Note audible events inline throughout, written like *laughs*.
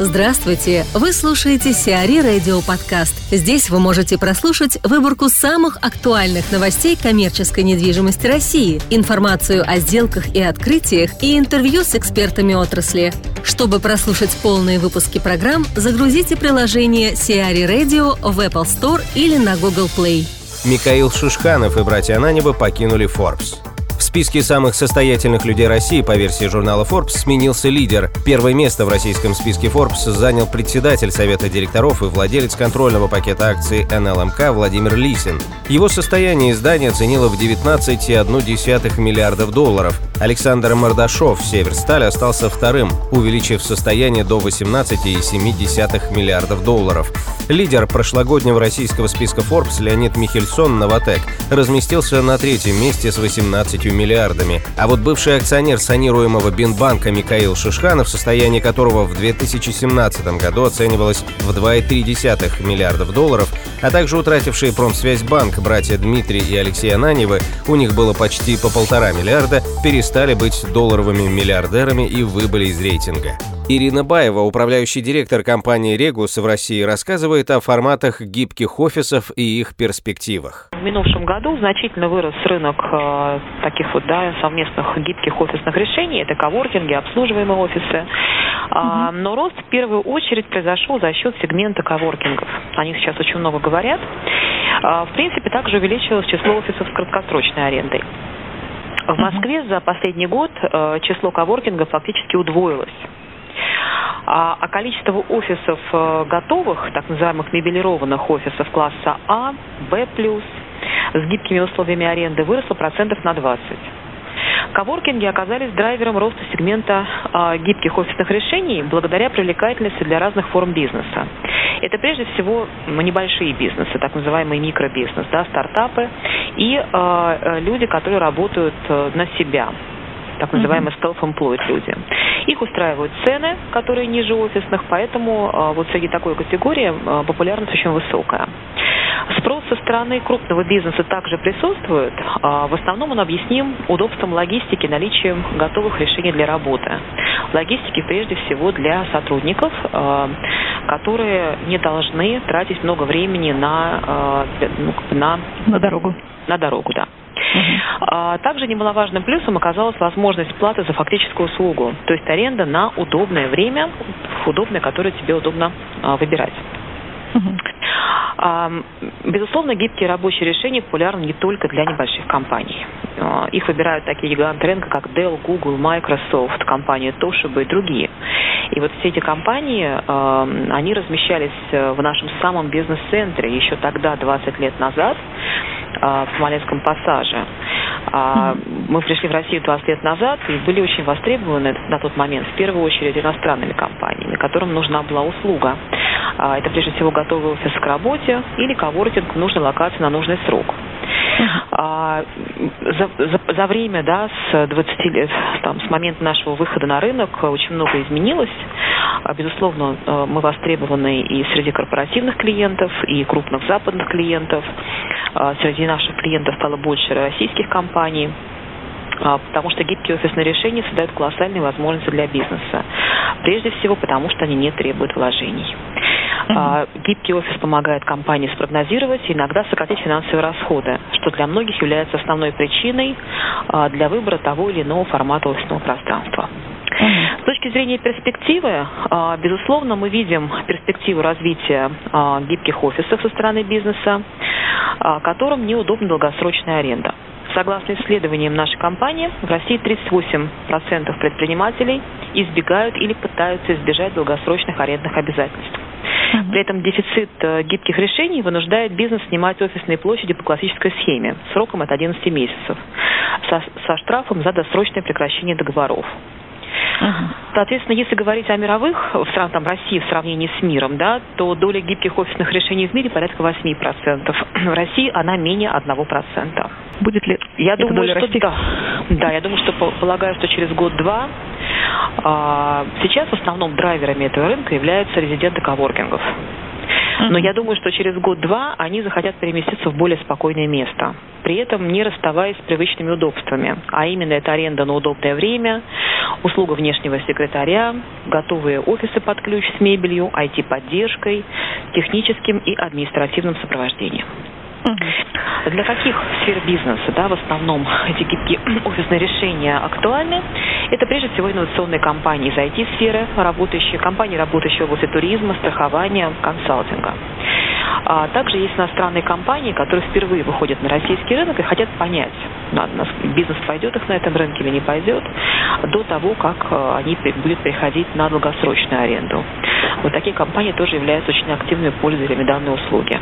Здравствуйте! Вы слушаете Сиари Радио Подкаст. Здесь вы можете прослушать выборку самых актуальных новостей коммерческой недвижимости России, информацию о сделках и открытиях и интервью с экспертами отрасли. Чтобы прослушать полные выпуски программ, загрузите приложение Сиари Radio в Apple Store или на Google Play. Михаил Шишханов и братья Ананева покинули Forbes. Списке самых состоятельных людей России по версии журнала Forbes сменился лидер. Первое место в российском списке Forbes занял председатель Совета директоров и владелец контрольного пакета акций НЛМК Владимир Лисин. Его состояние издание оценило в 19,1 миллиардов долларов. Александр Мордашов, Северсталь, остался вторым, увеличив состояние до 18,7 миллиардов долларов. Лидер прошлогоднего российского списка Forbes Леонид Михельсон Новотек разместился на третьем месте с 18 миллиардами. А вот бывший акционер санируемого Бинбанка Михаил Шишханов, состояние которого в 2017 году оценивалось в 2,3 миллиардов долларов, а также утратившие Промсвязьбанк братья Дмитрий и Алексей Ананьевы, у них было почти по полтора миллиарда, перестали быть долларовыми миллиардерами и выбыли из рейтинга. Ирина Баева, управляющий директор компании «Регус» в России, рассказывает о форматах гибких офисов и их перспективах. В минувшем году значительно вырос рынок э, таких вот да, совместных гибких офисных решений. Это коворкинги, обслуживаемые офисы. А, но рост в первую очередь произошел за счет сегмента коворкингов. О них сейчас очень много говорят. А, в принципе, также увеличилось число офисов с краткосрочной арендой. В Москве за последний год э, число коворкингов фактически удвоилось. А, а количество офисов э, готовых, так называемых мебелированных офисов класса А, Б+, с гибкими условиями аренды выросло процентов на 20. Коворкинги оказались драйвером роста сегмента э, гибких офисных решений благодаря привлекательности для разных форм бизнеса. Это прежде всего небольшие бизнесы, так называемый микробизнес, да, стартапы и э, люди, которые работают э, на себя, так называемые self-employed люди. Их устраивают цены, которые ниже офисных, поэтому э, вот среди такой категории э, популярность очень высокая. Спрос со стороны крупного бизнеса также присутствует. А, в основном он объясним удобством логистики, наличием готовых решений для работы. Логистики прежде всего для сотрудников, а, которые не должны тратить много времени на, а, ну, на, на дорогу. На дорогу, да. А также немаловажным плюсом оказалась возможность платы за фактическую услугу, то есть аренда на удобное время, удобное, которое тебе удобно а, выбирать. Безусловно, гибкие рабочие решения популярны не только для небольших компаний. А, их выбирают такие гиганты рынка, как Dell, Google, Microsoft, компания Toshiba и другие. И вот все эти компании, они размещались э, в нашем самом бизнес-центре еще тогда, 20 лет назад, а, в Смоленском пассаже. А, мы пришли в Россию 20 лет назад и были очень востребованы на тот момент, в первую очередь, иностранными компаниями, которым нужна была услуга. А, это прежде всего готовый офис к работе или коворкинг в нужной локации на нужный срок. А, за, за, за время, да, с 20 лет, там, с момента нашего выхода на рынок очень много изменилось. А, безусловно, э, мы востребованы и среди корпоративных клиентов, и крупных западных клиентов. А, среди наших клиентов стало больше российских компаний потому что гибкие офисные решения создают колоссальные возможности для бизнеса. Прежде всего, потому что они не требуют вложений. А, гибкий офис помогает компании спрогнозировать и иногда сократить финансовые расходы, что для многих является основной причиной а, для выбора того или иного формата офисного пространства. С точки зрения перспективы, а, безусловно, мы видим перспективу развития гибких офисов со стороны бизнеса, которым неудобна долгосрочная аренда. Согласно исследованиям нашей компании, в России 38% предпринимателей избегают или пытаются избежать долгосрочных арендных обязательств. При этом дефицит э, гибких решений вынуждает бизнес снимать офисные площади по классической схеме сроком от 11 месяцев со, со штрафом за досрочное прекращение договоров. Соответственно, если говорить о мировых в странах там, России в сравнении с миром, да, то доля гибких офисных решений в мире порядка 8%. В России она менее 1%. Будет ли я думаю, доля что расти? да. Да, я думаю, что полагаю, что через год-два сейчас в основном драйверами этого рынка являются резиденты коворкингов. Но я думаю, что через год-два они захотят переместиться в более спокойное место, при этом не расставаясь с привычными удобствами. А именно это аренда на удобное время, услуга внешнего секретаря, готовые офисы под ключ с мебелью, IT-поддержкой, техническим и административным сопровождением. Для каких сфер бизнеса, да, в основном эти гибкие *clears throat* офисные решения актуальны? Это прежде всего инновационные компании из IT-сферы, работающие, компании, работающие в области туризма, страхования, консалтинга. А также есть иностранные компании, которые впервые выходят на российский рынок и хотят понять, бизнес пойдет их на этом рынке или не пойдет, до того, как э, они будут переходить на долгосрочную аренду. Вот такие компании тоже являются очень активными пользователями данной услуги.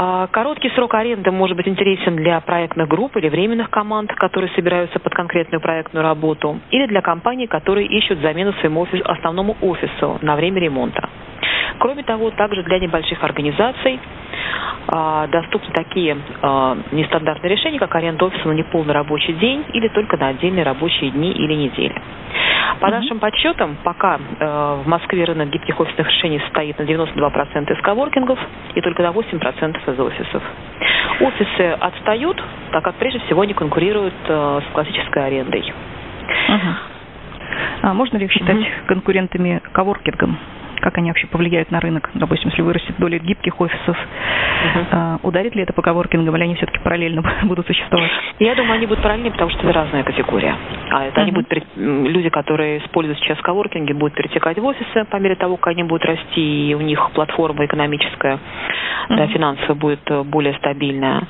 А, короткий срок аренды может быть интересен для проектных групп или временных команд, которые собираются под конкретную проектную работу, или для компаний, которые ищут замену своему офис, основному офису на время ремонта. Кроме того, также для небольших организаций а, доступны такие а, нестандартные решения, как аренда офиса на неполный рабочий день или только на отдельные рабочие дни или недели. По нашим подсчетам, пока э, в Москве рынок гибких офисных решений состоит на 92% из коворкингов и только на 8% из офисов. Офисы отстают, так как прежде всего они конкурируют э, с классической арендой. Uh-huh. А можно ли их считать uh-huh. конкурентами коворкингом? Как они вообще повлияют на рынок, допустим, если вырастет доля гибких офисов, uh-huh. ударит ли это по коворкингам, или они все-таки параллельно *laughs* будут существовать? Я думаю, они будут параллельно, потому что это разная категория. А это uh-huh. они будут, люди, которые используют сейчас коворкинги, будут перетекать в офисы по мере того, как они будут расти, и у них платформа экономическая, uh-huh. да, финансовая будет э, более стабильная.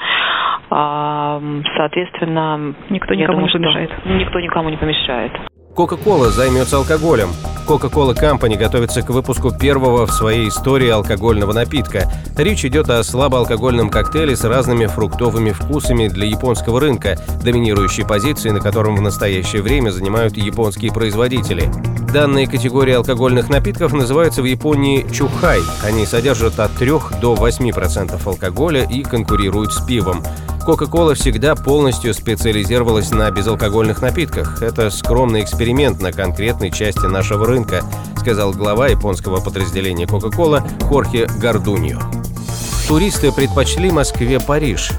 А, соответственно, никто никому думаю, не помешает. Никто никому не помешает. Coca-Cola займется алкоголем. Coca-Cola Company готовится к выпуску первого в своей истории алкогольного напитка. Речь идет о слабоалкогольном коктейле с разными фруктовыми вкусами для японского рынка, доминирующей позиции на котором в настоящее время занимают японские производители. Данные категории алкогольных напитков называются в Японии чухай. Они содержат от 3 до 8% алкоголя и конкурируют с пивом. Coca-Cola всегда полностью специализировалась на безалкогольных напитках. Это скромный эксперимент на конкретной части нашего рынка, сказал глава японского подразделения Coca-Cola Хорхе Гордуньо. Туристы предпочли Москве Париж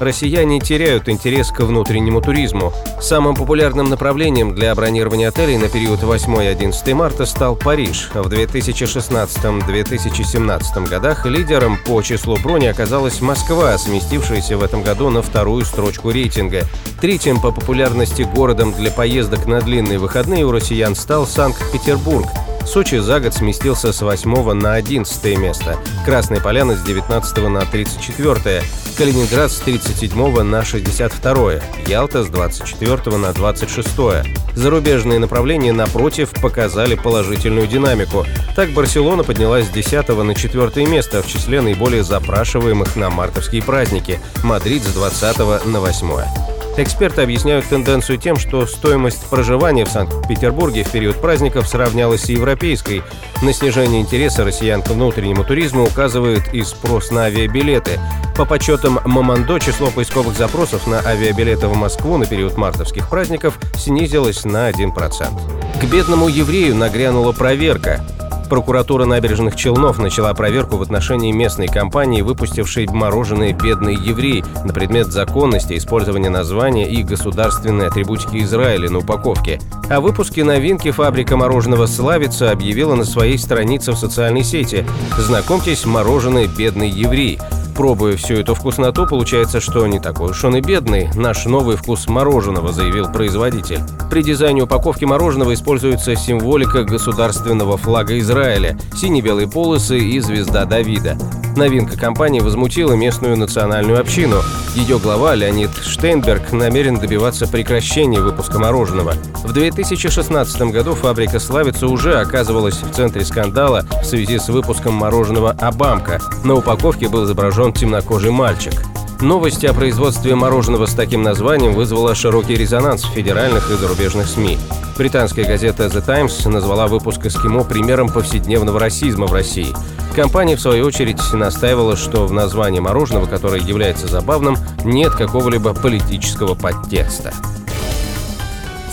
россияне теряют интерес к внутреннему туризму. Самым популярным направлением для бронирования отелей на период 8-11 марта стал Париж. В 2016-2017 годах лидером по числу брони оказалась Москва, сместившаяся в этом году на вторую строчку рейтинга. Третьим по популярности городом для поездок на длинные выходные у россиян стал Санкт-Петербург – Сочи за год сместился с 8 на 11 место, Красная Поляна с 19 на 34, Калининград с 37 на 62, Ялта с 24 на 26. Зарубежные направления, напротив, показали положительную динамику. Так Барселона поднялась с 10 на 4 место в числе наиболее запрашиваемых на мартовские праздники, Мадрид с 20 на 8. Эксперты объясняют тенденцию тем, что стоимость проживания в Санкт-Петербурге в период праздников сравнялась с европейской. На снижение интереса россиян к внутреннему туризму указывает и спрос на авиабилеты. По подсчетам Мамандо, число поисковых запросов на авиабилеты в Москву на период мартовских праздников снизилось на 1%. К бедному еврею нагрянула проверка. Прокуратура набережных Челнов начала проверку в отношении местной компании, выпустившей мороженое «Бедный еврей» на предмет законности использования названия и государственной атрибутики Израиля на упаковке. О выпуске новинки фабрика мороженого «Славица» объявила на своей странице в социальной сети. Знакомьтесь, мороженое «Бедный еврей». Пробуя всю эту вкусноту, получается, что не такой уж он и бедный. Наш новый вкус мороженого, заявил производитель. При дизайне упаковки мороженого используется символика государственного флага Израиля, сине-белые полосы и звезда Давида. Новинка компании возмутила местную национальную общину. Ее глава Леонид Штейнберг намерен добиваться прекращения выпуска мороженого. В 2016 году фабрика «Славица» уже оказывалась в центре скандала в связи с выпуском мороженого «Абамка». На упаковке был изображен темнокожий мальчик. Новость о производстве мороженого с таким названием вызвала широкий резонанс в федеральных и зарубежных СМИ. Британская газета The Times назвала выпуск «Эскимо» примером повседневного расизма в России. Компания, в свою очередь, настаивала, что в названии мороженого, которое является забавным, нет какого-либо политического подтекста.